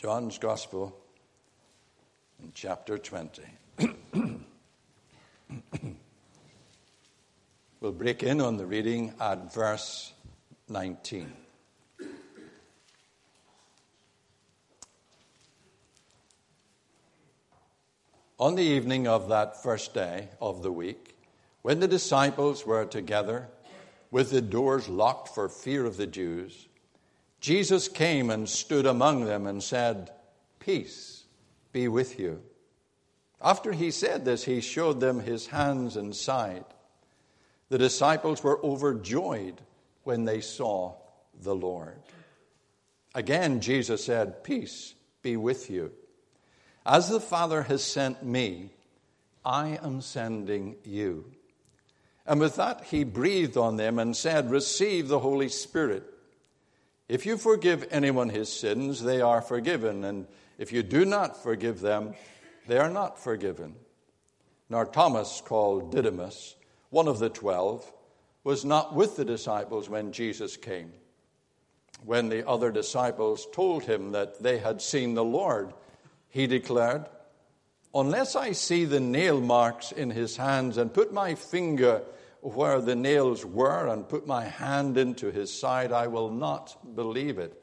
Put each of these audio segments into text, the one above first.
John's Gospel in chapter 20. we'll break in on the reading at verse 19. On the evening of that first day of the week, when the disciples were together, with the doors locked for fear of the Jews, Jesus came and stood among them and said, Peace be with you. After he said this, he showed them his hands and side. The disciples were overjoyed when they saw the Lord. Again, Jesus said, Peace be with you. As the Father has sent me, I am sending you. And with that, he breathed on them and said, Receive the Holy Spirit. If you forgive anyone his sins, they are forgiven. And if you do not forgive them, they are not forgiven. Nor Thomas, called Didymus, one of the twelve, was not with the disciples when Jesus came. When the other disciples told him that they had seen the Lord, he declared, Unless I see the nail marks in his hands and put my finger where the nails were and put my hand into his side, I will not believe it.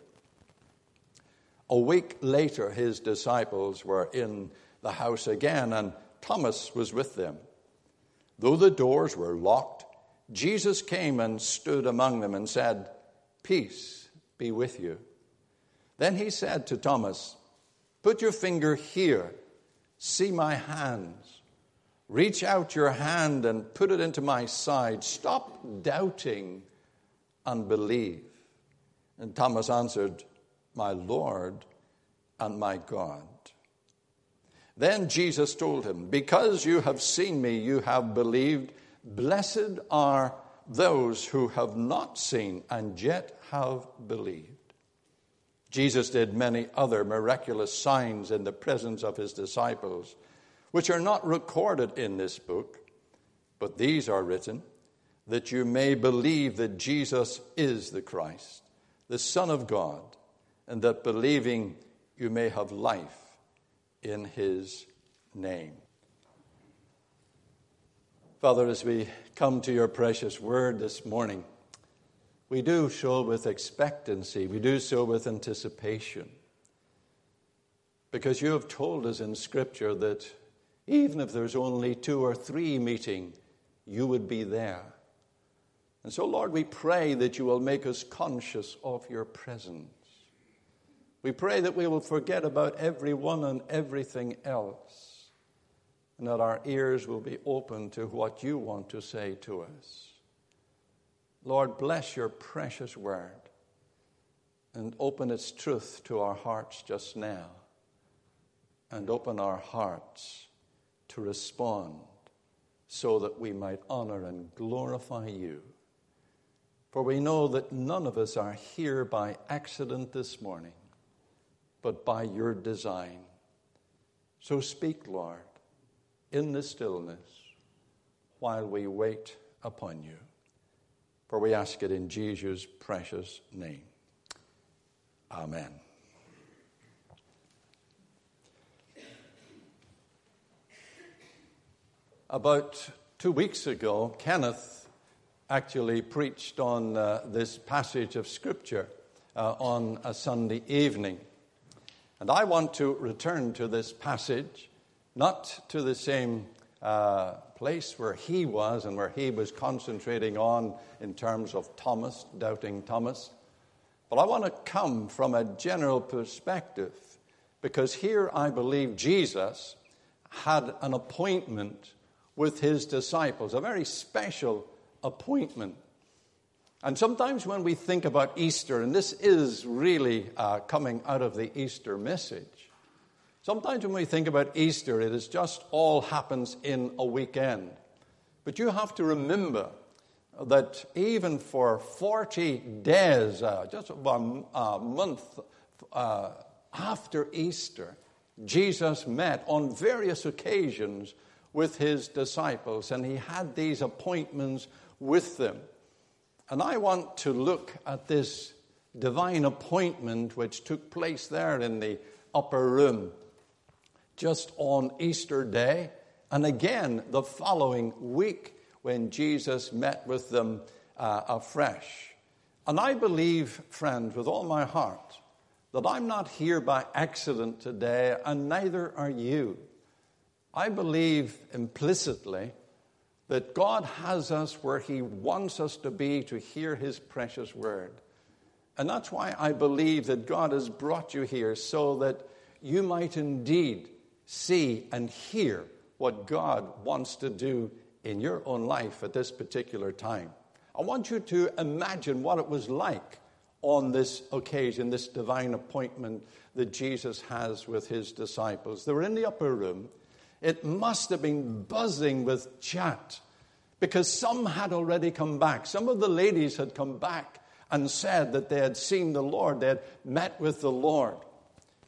A week later, his disciples were in the house again, and Thomas was with them. Though the doors were locked, Jesus came and stood among them and said, Peace be with you. Then he said to Thomas, Put your finger here, see my hands Reach out your hand and put it into my side. Stop doubting and believe. And Thomas answered, My Lord and my God. Then Jesus told him, Because you have seen me, you have believed. Blessed are those who have not seen and yet have believed. Jesus did many other miraculous signs in the presence of his disciples which are not recorded in this book, but these are written that you may believe that Jesus is the Christ, the Son of God, and that believing you may have life in his name. Father, as we come to your precious word this morning, we do so with expectancy, we do so with anticipation. Because you have told us in Scripture that even if there's only two or three meeting, you would be there. And so, Lord, we pray that you will make us conscious of your presence. We pray that we will forget about everyone and everything else, and that our ears will be open to what you want to say to us. Lord, bless your precious word and open its truth to our hearts just now, and open our hearts to respond so that we might honor and glorify you. For we know that none of us are here by accident this morning, but by your design. So speak, Lord, in the stillness while we wait upon you. For we ask it in Jesus' precious name. Amen. About two weeks ago, Kenneth actually preached on uh, this passage of Scripture uh, on a Sunday evening. And I want to return to this passage, not to the same uh, place where he was and where he was concentrating on in terms of Thomas, doubting Thomas, but I want to come from a general perspective because here I believe Jesus had an appointment with his disciples, a very special appointment. And sometimes when we think about Easter, and this is really uh, coming out of the Easter message, sometimes when we think about Easter, it is just all happens in a weekend. But you have to remember that even for 40 days, uh, just about a month uh, after Easter, Jesus met on various occasions with his disciples, and he had these appointments with them. And I want to look at this divine appointment which took place there in the upper room just on Easter Day, and again the following week when Jesus met with them uh, afresh. And I believe, friends, with all my heart, that I'm not here by accident today, and neither are you. I believe implicitly that God has us where He wants us to be to hear His precious word. And that's why I believe that God has brought you here so that you might indeed see and hear what God wants to do in your own life at this particular time. I want you to imagine what it was like on this occasion, this divine appointment that Jesus has with his disciples. They were in the upper room. It must have been buzzing with chat because some had already come back. Some of the ladies had come back and said that they had seen the Lord, they had met with the Lord.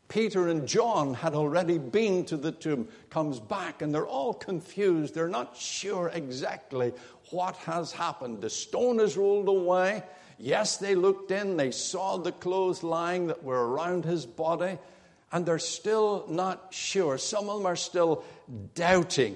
Peter and John had already been to the tomb, comes back, and they're all confused. They're not sure exactly what has happened. The stone is rolled away. Yes, they looked in, they saw the clothes lying that were around his body, and they're still not sure. Some of them are still doubting.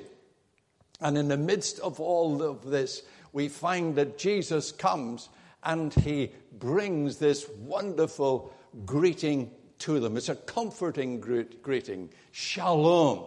And in the midst of all of this, we find that Jesus comes and he brings this wonderful greeting to them. It's a comforting greeting. Shalom.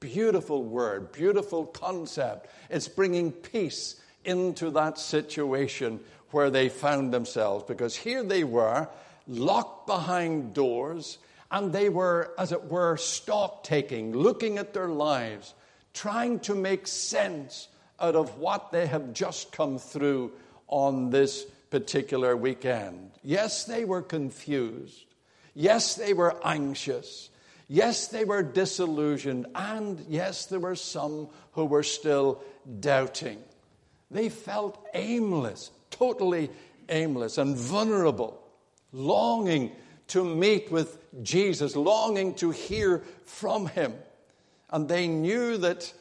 Beautiful word, beautiful concept. It's bringing peace into that situation where they found themselves because here they were locked behind doors and they were, as it were, stock taking, looking at their lives, trying to make sense out of what they have just come through on this particular weekend. Yes, they were confused. Yes, they were anxious. Yes, they were disillusioned. And yes, there were some who were still doubting. They felt aimless, totally aimless and vulnerable, longing to meet with Jesus, longing to hear from him. And they knew that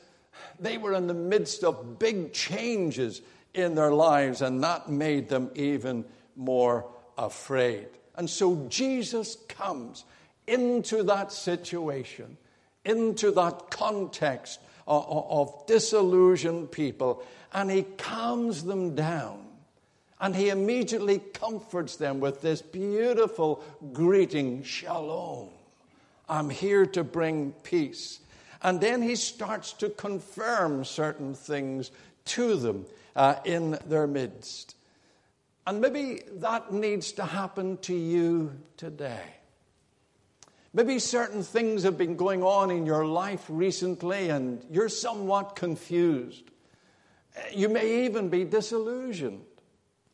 they were in the midst of big changes in their lives, and that made them even more afraid. And so Jesus comes into that situation, into that context of, disillusioned people, and he calms them down. And he immediately comforts them with this beautiful greeting Shalom. I'm here to bring peace. And then he starts to confirm certain things to them uh, in their midst. And maybe that needs to happen to you today. Maybe certain things have been going on in your life recently and you're somewhat confused. You may even be disillusioned.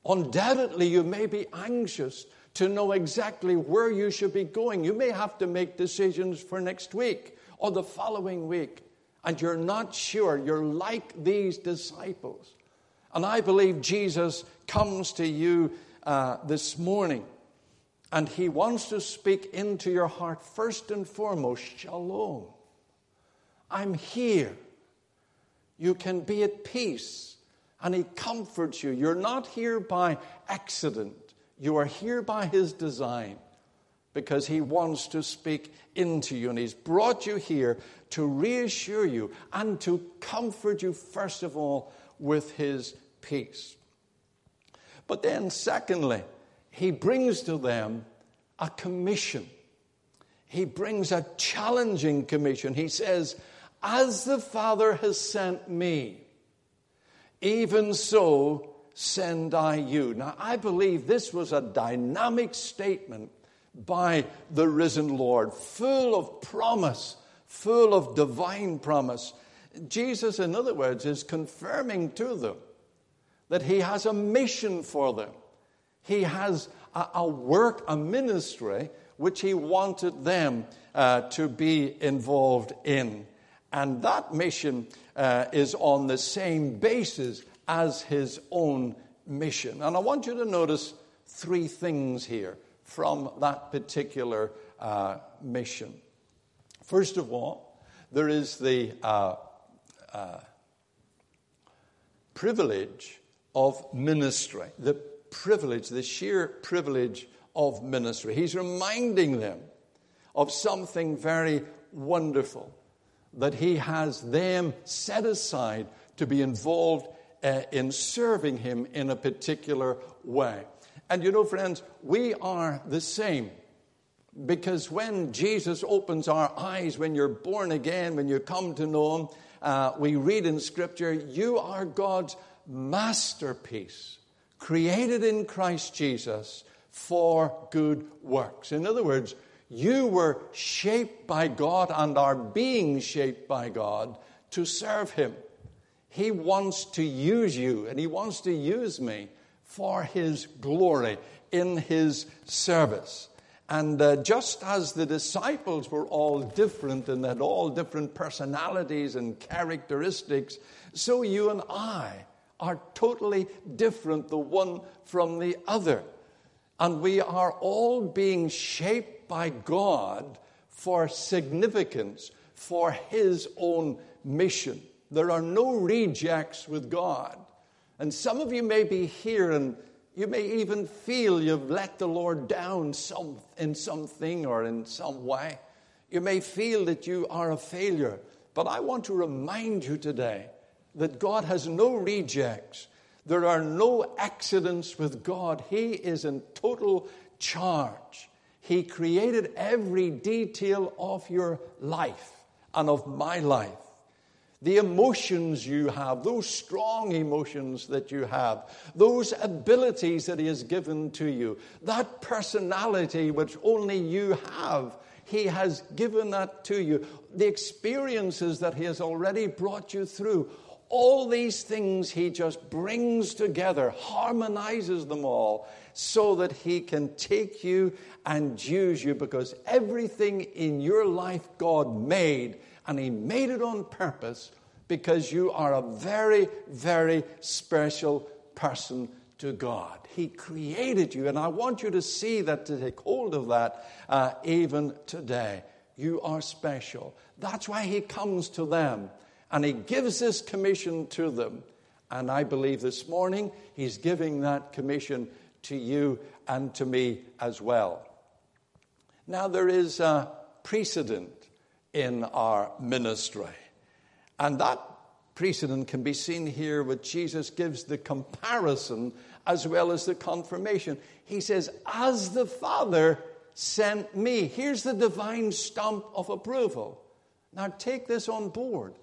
Undoubtedly, you may be anxious to know exactly where you should be going. You may have to make decisions for next week or the following week, and you're not sure. You're like these disciples. And I believe Jesus comes to you uh, this morning and he wants to speak into your heart first and foremost shalom. I'm here. You can be at peace. And he comforts you. You're not here by accident, you are here by his design because he wants to speak into you. And he's brought you here to reassure you and to comfort you, first of all, with his peace. But then, secondly, he brings to them a commission. He brings a challenging commission. He says, As the Father has sent me, even so send I you. Now, I believe this was a dynamic statement by the risen Lord, full of promise, full of divine promise. Jesus, in other words, is confirming to them that He has a mission for them. He has a, a work, a ministry, which He wanted them uh, to be involved in. And that mission uh, is on the same basis as His own mission. And I want you to notice three things here from that particular uh, mission. First of all, there is the uh, uh, privilege of ministry, the privilege, the sheer privilege of ministry. He's reminding them of something very wonderful that He has them set aside to be involved uh, in serving Him in a particular way. And you know, friends, we are the same. Because when Jesus opens our eyes, when you're born again, when you come to know Him, uh, we read in Scripture, you are God's masterpiece, created in Christ Jesus for good works. In other words, you were shaped by God and are being shaped by God to serve Him. He wants to use you and He wants to use me for His glory in His service. And uh, just as the disciples were all different and had all different personalities and characteristics, so you and I are totally different, the one from the other. And we are all being shaped by God for significance, for His own mission. There are no rejects with God. And some of you may be here and you may even feel you've let the Lord down some, in something or in some way. You may feel that you are a failure. But I want to remind you today that God has no rejects. There are no accidents with God. He is in total charge. He created every detail of your life and of my life the emotions you have, those strong emotions that you have, those abilities that He has given to you, that personality which only you have, He has given that to you, the experiences that He has already brought you through. All these things He just brings together, harmonizes them all, so that He can take you and use you because everything in your life God made and He made it on purpose because you are a very, very special person to God. He created you, and I want you to see that, to take hold of that uh, even today. You are special. That's why He comes to them and He gives this commission to them. And I believe this morning He's giving that commission to you and to me as well. Now, there is a precedent in our ministry. And that precedent can be seen here where Jesus gives the comparison as well as the confirmation. He says, As the Father sent me. Here's the divine stamp of approval. Now take this on board.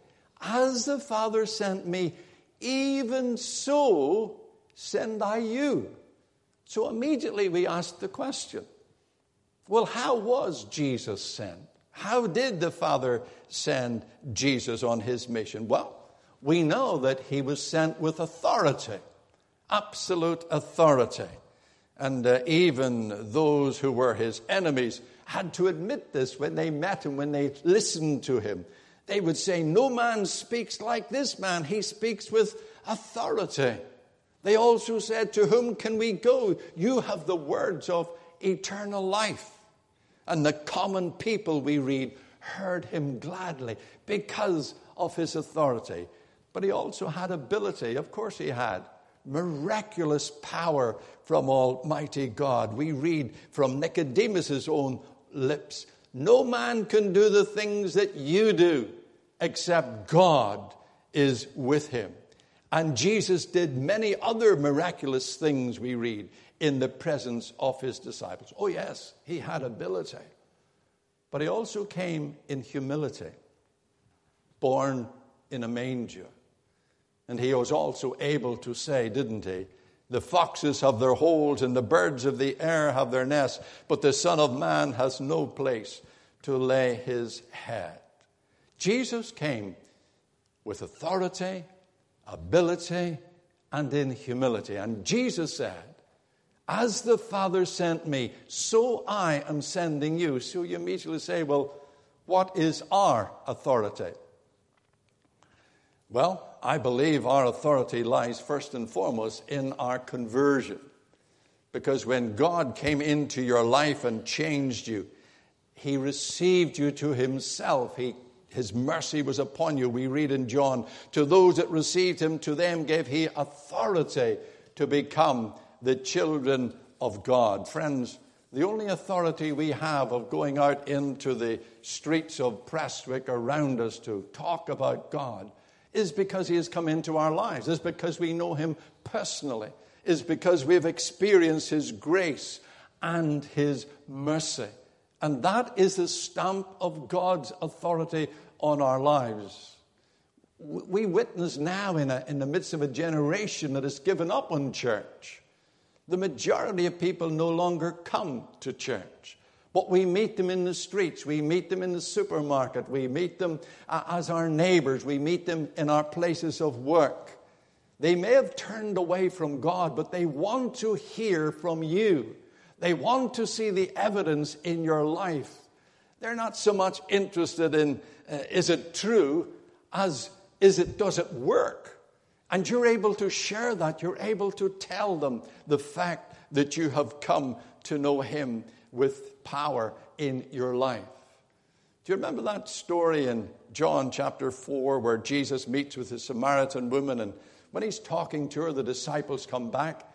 As the Father sent me, even so send I you. So immediately we ask the question well, how was Jesus sent? How did the Father send Jesus on his mission? Well, we know that he was sent with authority, absolute authority. And uh, even those who were his enemies had to admit this when they met him, when they listened to him. They would say, No man speaks like this man, he speaks with authority. They also said, To whom can we go? You have the words of eternal life. And the common people, we read, heard him gladly because of his authority. But he also had ability. Of course, he had miraculous power from Almighty God. We read from Nicodemus's own lips No man can do the things that you do except God is with him. And Jesus did many other miraculous things, we read in the presence of his disciples. Oh, yes, he had ability. But he also came in humility, born in a manger. And he was also able to say, didn't he? The foxes have their holes and the birds of the air have their nests, but the Son of Man has no place to lay his head. Jesus came with authority, ability, and in humility. And Jesus said, as the Father sent me, so I am sending you. So you immediately say, well, what is our authority? Well, I believe our authority lies first and foremost in our conversion. Because when God came into your life and changed you, He received you to Himself. He, his mercy was upon you. We read in John, to those that received Him, to them gave He authority to become the children of God. Friends, The only authority we have of going out into the streets of Prestwick around us to talk about God is because He has come into our lives, is because we know Him personally, is because we've experienced His grace and His mercy. And that is the stamp of God's authority on our lives. We witness now in, a, in the midst of a generation that has given up on church. The majority of people no longer come to church. But we meet them in the streets, we meet them in the supermarket, we meet them uh, as our neighbors, we meet them in our places of work. They may have turned away from God, but they want to hear from you. They want to see the evidence in your life. They're not so much interested in uh, is it true as is it does it work? And you're able to share that. You're able to tell them the fact that you have come to know Him with power in your life. Do you remember that story in John chapter 4 where Jesus meets with the Samaritan woman? And when he's talking to her, the disciples come back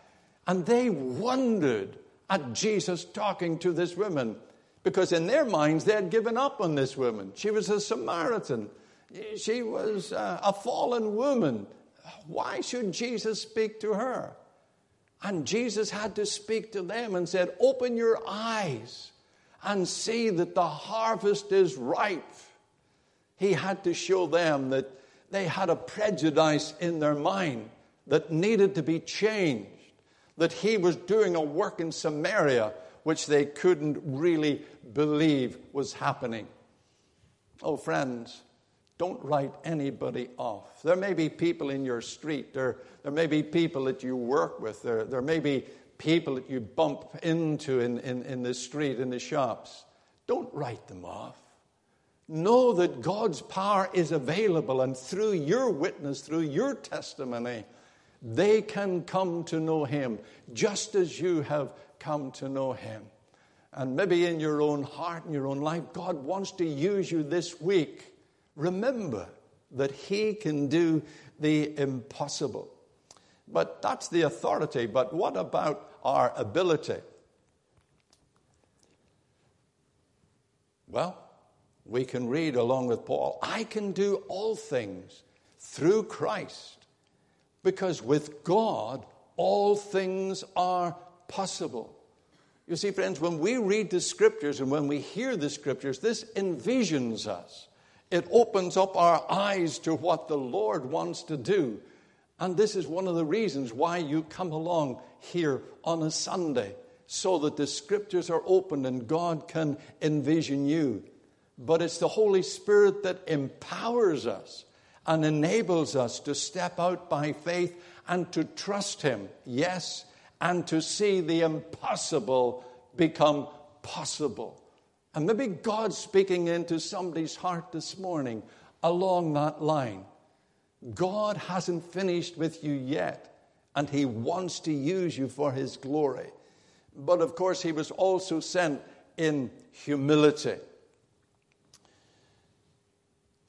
and they wondered at Jesus talking to this woman because in their minds they had given up on this woman. She was a Samaritan, she was uh, a fallen woman why should Jesus speak to her? And Jesus had to speak to them and said, Open your eyes and see that the harvest is ripe. He had to show them that they had a prejudice in their mind that needed to be changed, that he was doing a work in Samaria which they couldn't really believe was happening. Oh, friends, don't write anybody off. There may be people in your street, there, there may be people that you work with, there, there may be people that you bump into in, in, in the street, in the shops. Don't write them off. Know that God's power is available, and through your witness, through your testimony, they can come to know Him just as you have come to know Him. And maybe in your own heart and your own life, God wants to use you this week remember that He can do the impossible. But that's the authority. But what about our ability? Well, we can read along with Paul I can do all things through Christ, because with God, all things are possible. You see, friends, when we read the scriptures and when we hear the scriptures, this envisions us it opens up our eyes to what the Lord wants to do. And this is one of the reasons why you come along here on a Sunday, so that the scriptures are opened and God can envision you. But it's the Holy Spirit that empowers us and enables us to step out by faith and to trust Him, yes, and to see the impossible become possible. And maybe God's speaking into somebody's heart this morning along that line. God hasn't finished with you yet, and He wants to use you for His glory. But of course, He was also sent in humility.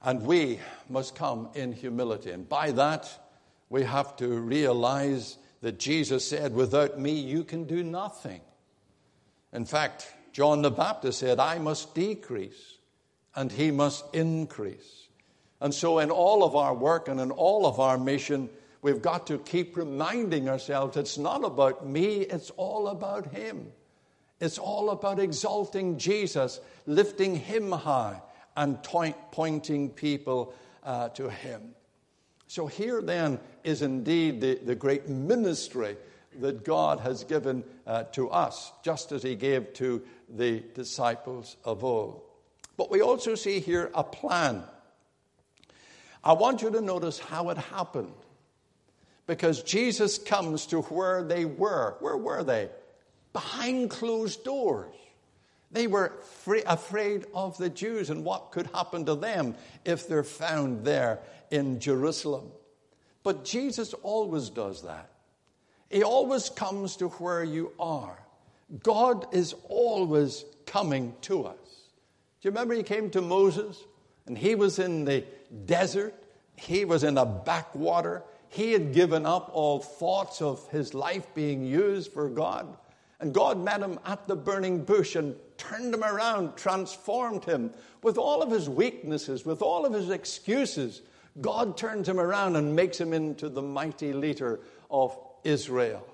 And we must come in humility. And by that, we have to realize that Jesus said, Without me, you can do nothing. In fact, John the Baptist said, I must decrease and he must increase. And so, in all of our work and in all of our mission, we've got to keep reminding ourselves it's not about me, it's all about him. It's all about exalting Jesus, lifting him high, and pointing people uh, to him. So, here then is indeed the, the great ministry that God has given uh, to us, just as he gave to the disciples of old. But we also see here a plan. I want you to notice how it happened. Because Jesus comes to where they were. Where were they? Behind closed doors. They were afraid of the Jews and what could happen to them if they're found there in Jerusalem. But Jesus always does that. He always comes to where you are. God is always coming to us. Do you remember he came to Moses and he was in the desert? He was in a backwater. He had given up all thoughts of his life being used for God. And God met him at the burning bush and turned him around, transformed him with all of his weaknesses, with all of his excuses. God turns him around and makes him into the mighty leader of Israel.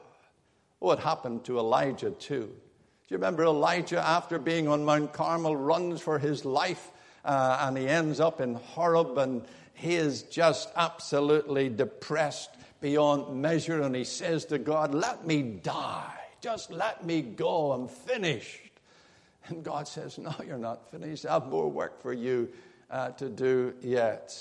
What happened to Elijah, too? Do you remember Elijah, after being on Mount Carmel, runs for his life uh, and he ends up in Horeb and he is just absolutely depressed beyond measure and he says to God, Let me die. Just let me go. I'm finished. And God says, No, you're not finished. I have more work for you uh, to do yet.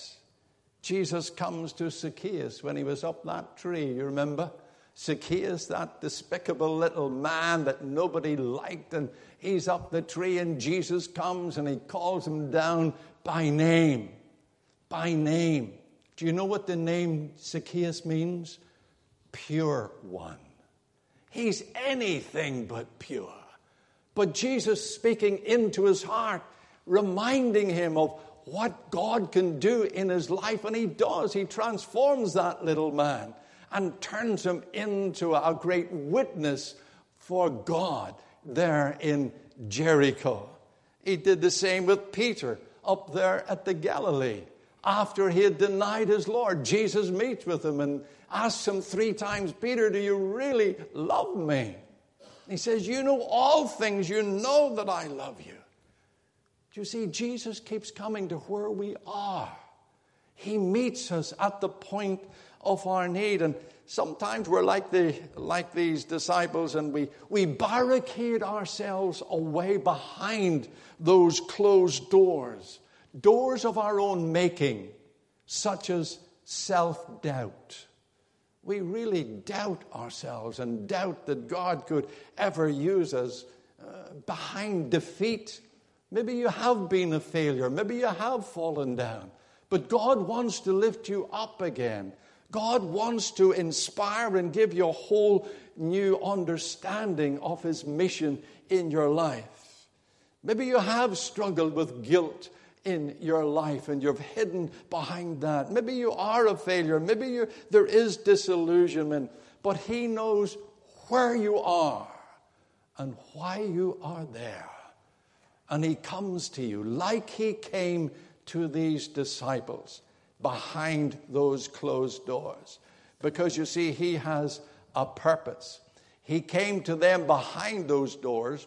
Jesus comes to Zacchaeus when he was up that tree, you remember? Zacchaeus, that despicable little man that nobody liked, and he's up the tree, and Jesus comes and he calls him down by name. By name. Do you know what the name Zacchaeus means? Pure one. He's anything but pure. But Jesus speaking into his heart, reminding him of what God can do in his life, and he does. He transforms that little man and turns him into a great witness for God there in Jericho. He did the same with Peter up there at the Galilee. After he had denied his Lord, Jesus meets with him and asks him three times, Peter, do you really love me? He says, You know all things, you know that I love you. Do you see, Jesus keeps coming to where we are. He meets us at the point of our need. And sometimes we're like, the, like these disciples and we, we barricade ourselves away behind those closed doors, doors of our own making, such as self doubt we really doubt ourselves and doubt that God could ever use us uh, behind defeat. Maybe you have been a failure. Maybe you have fallen down. But God wants to lift you up again. God wants to inspire and give you a whole new understanding of His mission in your life. Maybe you have struggled with guilt in your life and you've hidden behind that. Maybe you are a failure. Maybe you, there is disillusionment. But He knows where you are and why you are there. And He comes to you like He came to these disciples behind those closed doors. Because you see, He has a purpose. He came to them behind those doors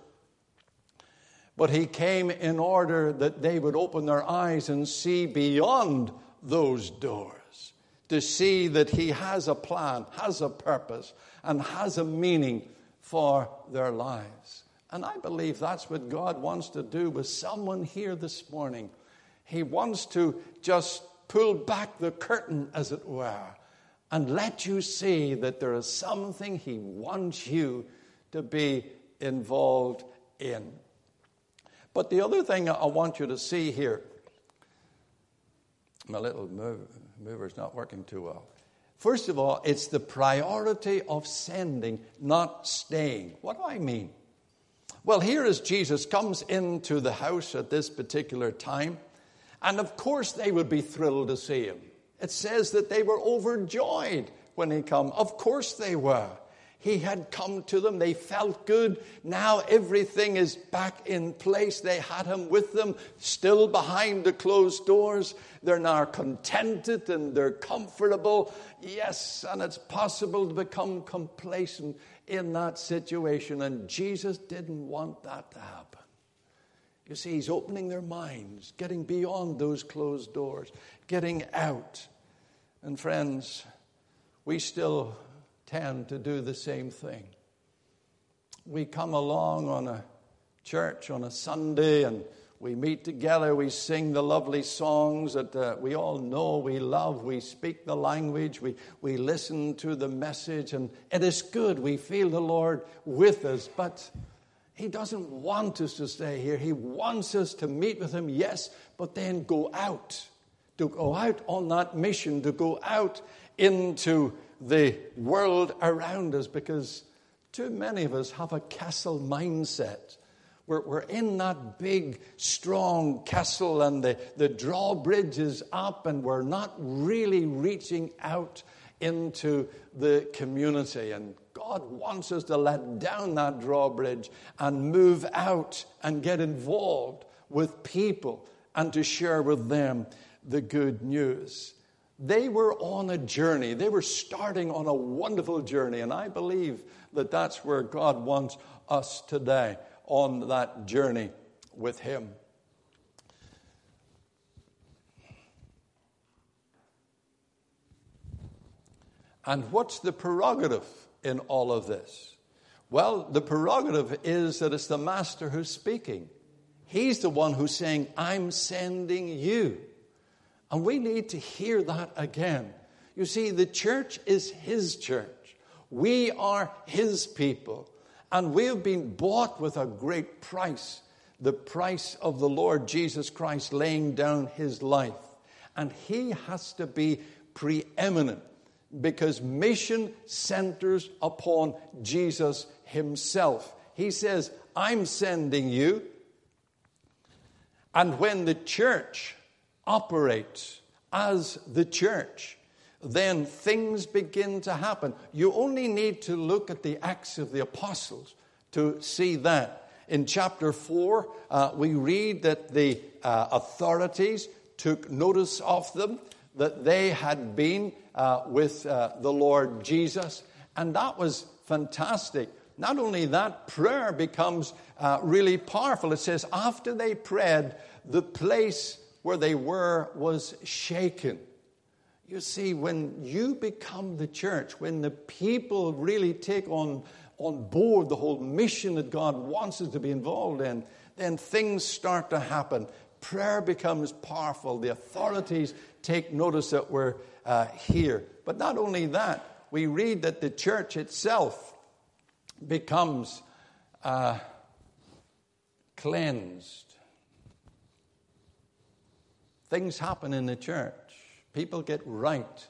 but he came in order that they would open their eyes and see beyond those doors, to see that he has a plan, has a purpose, and has a meaning for their lives. And I believe that's what God wants to do with someone here this morning. He wants to just pull back the curtain, as it were, and let you see that there is something He wants you to be involved in. But the other thing I want you to see here, my little move, mover's not working too well. First of all, it's the priority of sending, not staying. What do I mean? Well, here as Jesus comes into the house at this particular time, and of course they would be thrilled to see him. It says that they were overjoyed when he came. Of course they were. He had come to them. They felt good. Now everything is back in place. They had him with them, still behind the closed doors. They're now contented and they're comfortable. Yes, and it's possible to become complacent in that situation. And Jesus didn't want that to happen. You see, he's opening their minds, getting beyond those closed doors, getting out. And friends, we still tend to do the same thing. We come along on a church on a Sunday and we meet together, we sing the lovely songs that uh, we all know, we love, we speak the language, we, we listen to the message, and it is good. We feel the Lord with us, but He doesn't want us to stay here. He wants us to meet with Him, yes, but then go out, to go out on that mission, to go out into the world around us because too many of us have a castle mindset. We're, we're in that big, strong castle, and the, the drawbridge is up, and we're not really reaching out into the community. And God wants us to let down that drawbridge and move out and get involved with people and to share with them the good news. They were on a journey. They were starting on a wonderful journey. And I believe that that's where God wants us today on that journey with Him. And what's the prerogative in all of this? Well, the prerogative is that it's the Master who's speaking. He's the one who's saying, I'm sending you. And we need to hear that again. You see, the church is His church. We are His people. And we have been bought with a great price the price of the Lord Jesus Christ laying down His life. And He has to be preeminent because mission centers upon Jesus himself. He says, I'm sending you. And when the church operates as the church, then things begin to happen. You only need to look at the Acts of the Apostles to see that. In chapter 4, uh, we read that the uh, authorities took notice of them, that they had been uh, with uh, the Lord Jesus. And that was fantastic. Not only that, prayer becomes uh, really powerful. It says, after they prayed, the place where they were was shaken. You see, when you become the church, when the people really take on, on board the whole mission that God wants us to be involved in, then things start to happen. Prayer becomes powerful. The authorities take notice that we're uh, here. But not only that, we read that the church itself becomes uh, cleansed. Things happen in the church. People get right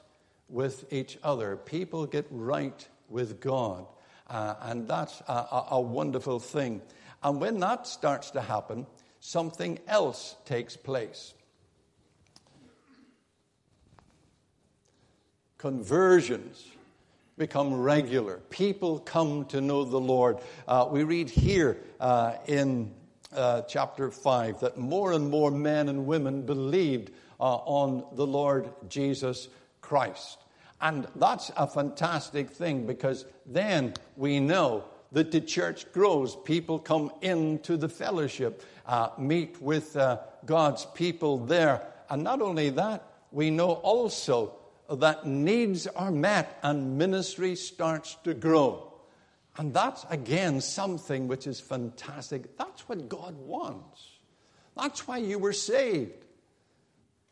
with each other, people get right with God. Uh, and that's a, a, a wonderful thing. And when that starts to happen, something else takes place. conversions become regular. People come to know the Lord. Uh, we read here uh, in uh, chapter 5 that more and more men and women believed uh, on the Lord Jesus Christ. And that's a fantastic thing because then we know that the church grows. People come into the fellowship, uh, meet with uh, God's people there. And not only that, we know also that needs are met and ministry starts to grow. And that's, again, something which is fantastic. That's what God wants. That's why you were saved.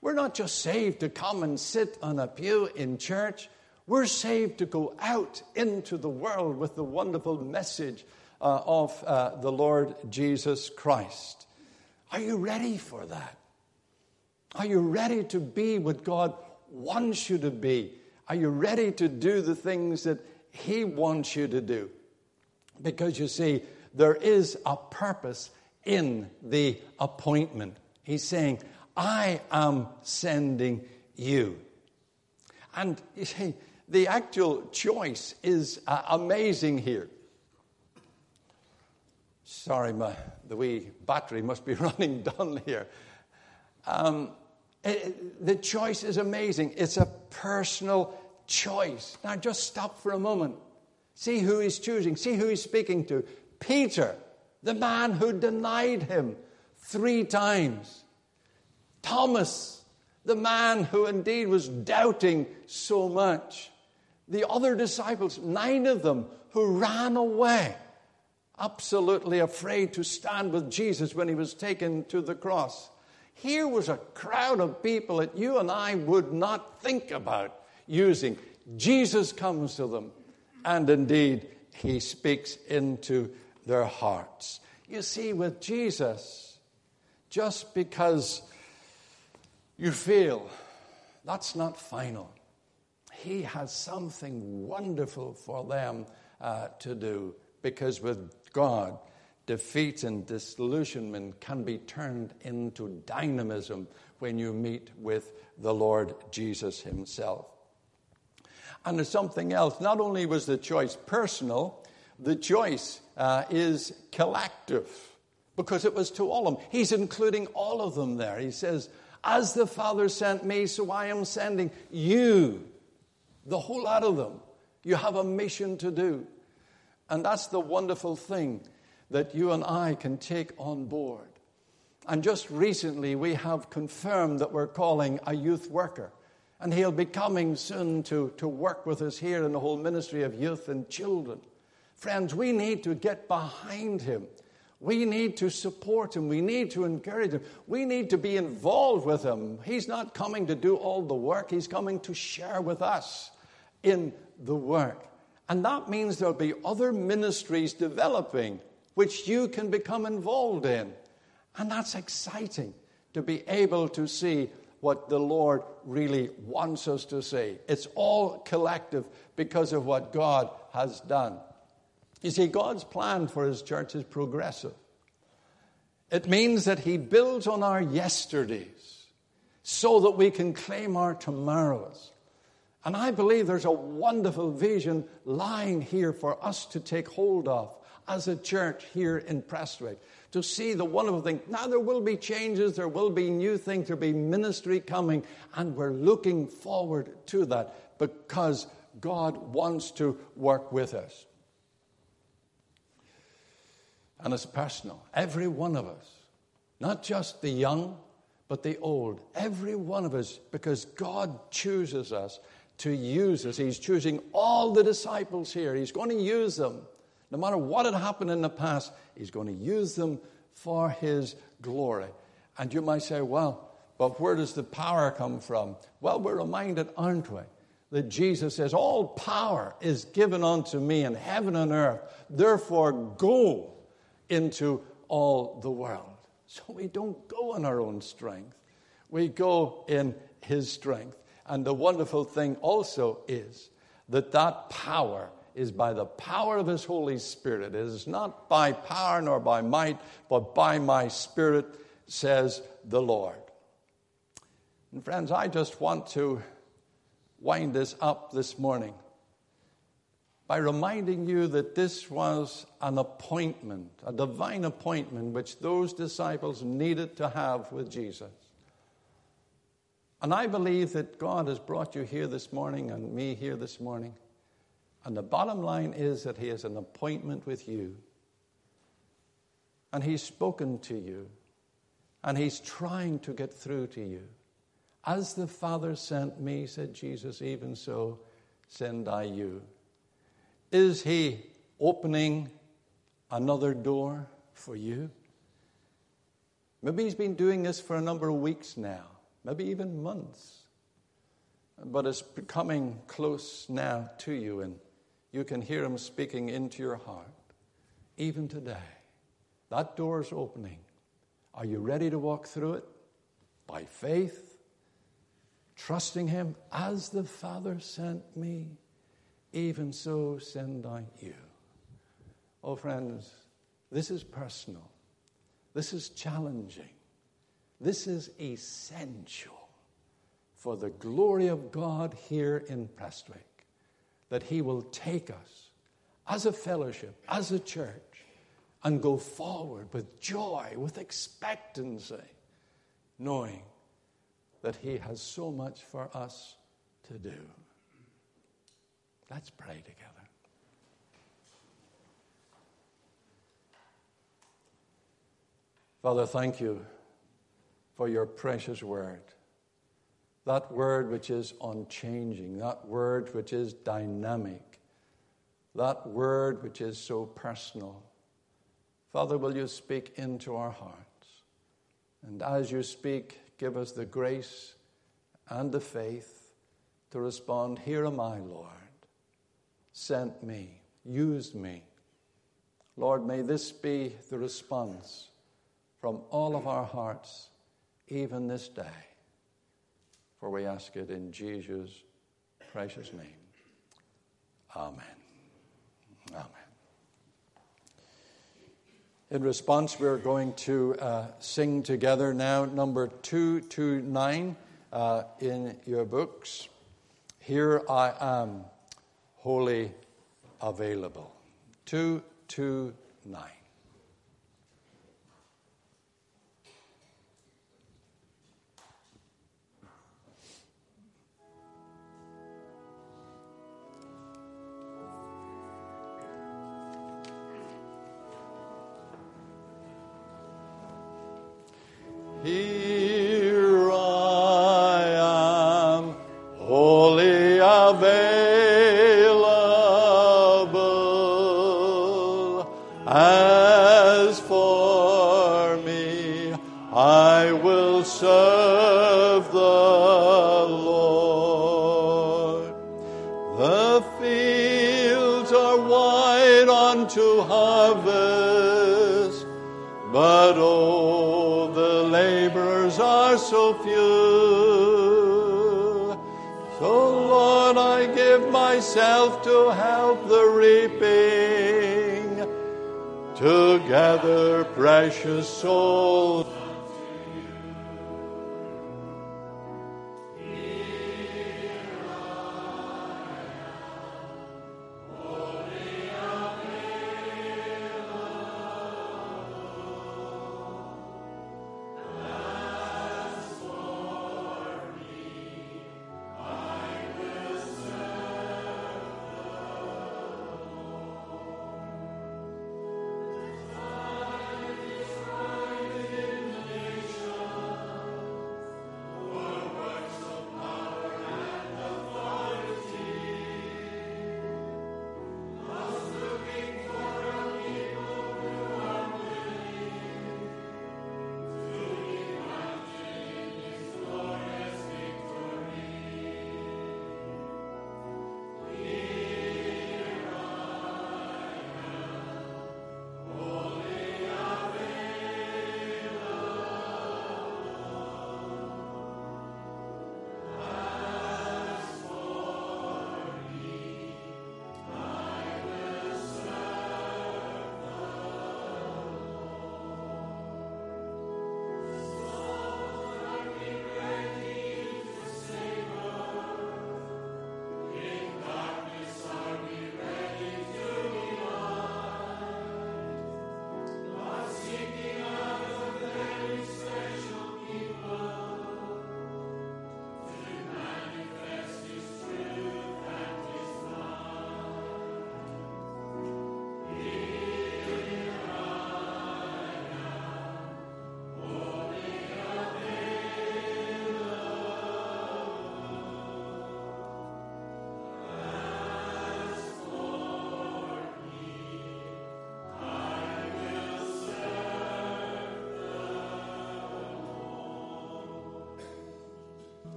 We're not just saved to come and sit on a pew in church. We're saved to go out into the world with the wonderful message uh, of uh, the Lord Jesus Christ. Are you ready for that? Are you ready to be what God wants you to be? Are you ready to do the things that He wants you to do? Because you see, there is a purpose in the appointment. He's saying, I am sending you. And you see, the actual choice is uh, amazing here. Sorry, my, the wee battery must be running down here. Um, the choice is amazing. It's a personal choice. Now, just stop for a moment. See who he's choosing. See who he's speaking to. Peter, the man who denied him three times. Thomas, the man who indeed was doubting so much. The other disciples, nine of them, who ran away, absolutely afraid to stand with Jesus when he was taken to the cross. Here was a crowd of people that you and I would not think about using. Jesus comes to them, and indeed, he speaks into their hearts. You see, with Jesus, just because you feel that's not final, he has something wonderful for them uh, to do because with God, defeat and disillusionment can be turned into dynamism when you meet with the Lord Jesus Himself. And there's something else. Not only was the choice personal, the choice uh, is collective because it was to all of them. He's including all of them there. He says, As the Father sent me, so I am sending you, the whole lot of them. You have a mission to do. And that's the wonderful thing that you and I can take on board. And just recently, we have confirmed that we're calling a youth worker. And he'll be coming soon to, to work with us here in the whole ministry of youth and children. Friends, we need to get behind him. We need to support him. We need to encourage him. We need to be involved with him. He's not coming to do all the work, he's coming to share with us in the work. And that means there'll be other ministries developing which you can become involved in. And that's exciting to be able to see what the Lord really wants us to say. It's all collective because of what God has done. You see, God's plan for His church is progressive. It means that He builds on our yesterdays so that we can claim our tomorrows. And I believe there's a wonderful vision lying here for us to take hold of as a church here in Prestwick. To see the wonderful thing. Now, there will be changes, there will be new things, there'll be ministry coming, and we're looking forward to that because God wants to work with us. And it's personal. Every one of us, not just the young, but the old, every one of us, because God chooses us to use us. He's choosing all the disciples here. He's going to use them. No matter what had happened in the past, He's going to use them for His glory. And you might say, well, but where does the power come from? Well, we're reminded, aren't we, that Jesus says, All power is given unto me in heaven and earth. Therefore, go into all the world. So we don't go in our own strength, we go in His strength. And the wonderful thing also is that that power is by the power of His Holy Spirit. It is not by power nor by might, but by my Spirit, says the Lord. And friends, I just want to wind this up this morning by reminding you that this was an appointment, a divine appointment, which those disciples needed to have with Jesus. And I believe that God has brought you here this morning and me here this morning. And the bottom line is that He has an appointment with you. And He's spoken to you. And He's trying to get through to you. As the Father sent me, said Jesus, even so send I you. Is He opening another door for you? Maybe He's been doing this for a number of weeks now maybe even months. But it's coming close now to you, and you can hear Him speaking into your heart, even today. That door is opening. Are you ready to walk through it? By faith, trusting Him as the Father sent me, even so send I you. Oh, friends, this is personal. This is challenging. This is essential for the glory of God here in Prestwick, that He will take us as a fellowship, as a church, and go forward with joy, with expectancy, knowing that He has so much for us to do. Let's pray together. Father, thank you for your precious word. That word which is unchanging, that word which is dynamic, that word which is so personal. Father, will you speak into our hearts? And as you speak, give us the grace and the faith to respond Here am I, Lord. Sent me, used me. Lord, may this be the response from all of our hearts even this day. For we ask it in Jesus' precious name. Amen. Amen. In response, we're going to uh, sing together now number 229 uh, in your books. Here I am, wholly available. 229. Give to help the reaping, to gather precious souls.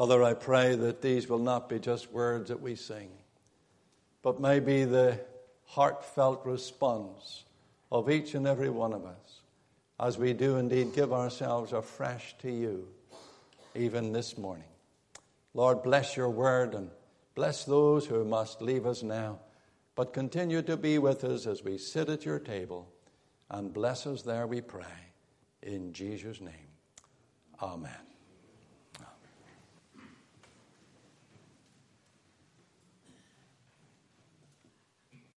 Father, I pray that these will not be just words that we sing, but may be the heartfelt response of each and every one of us as we do indeed give ourselves afresh to you, even this morning. Lord, bless your word and bless those who must leave us now, but continue to be with us as we sit at your table, and bless us there, we pray. In Jesus' name, amen.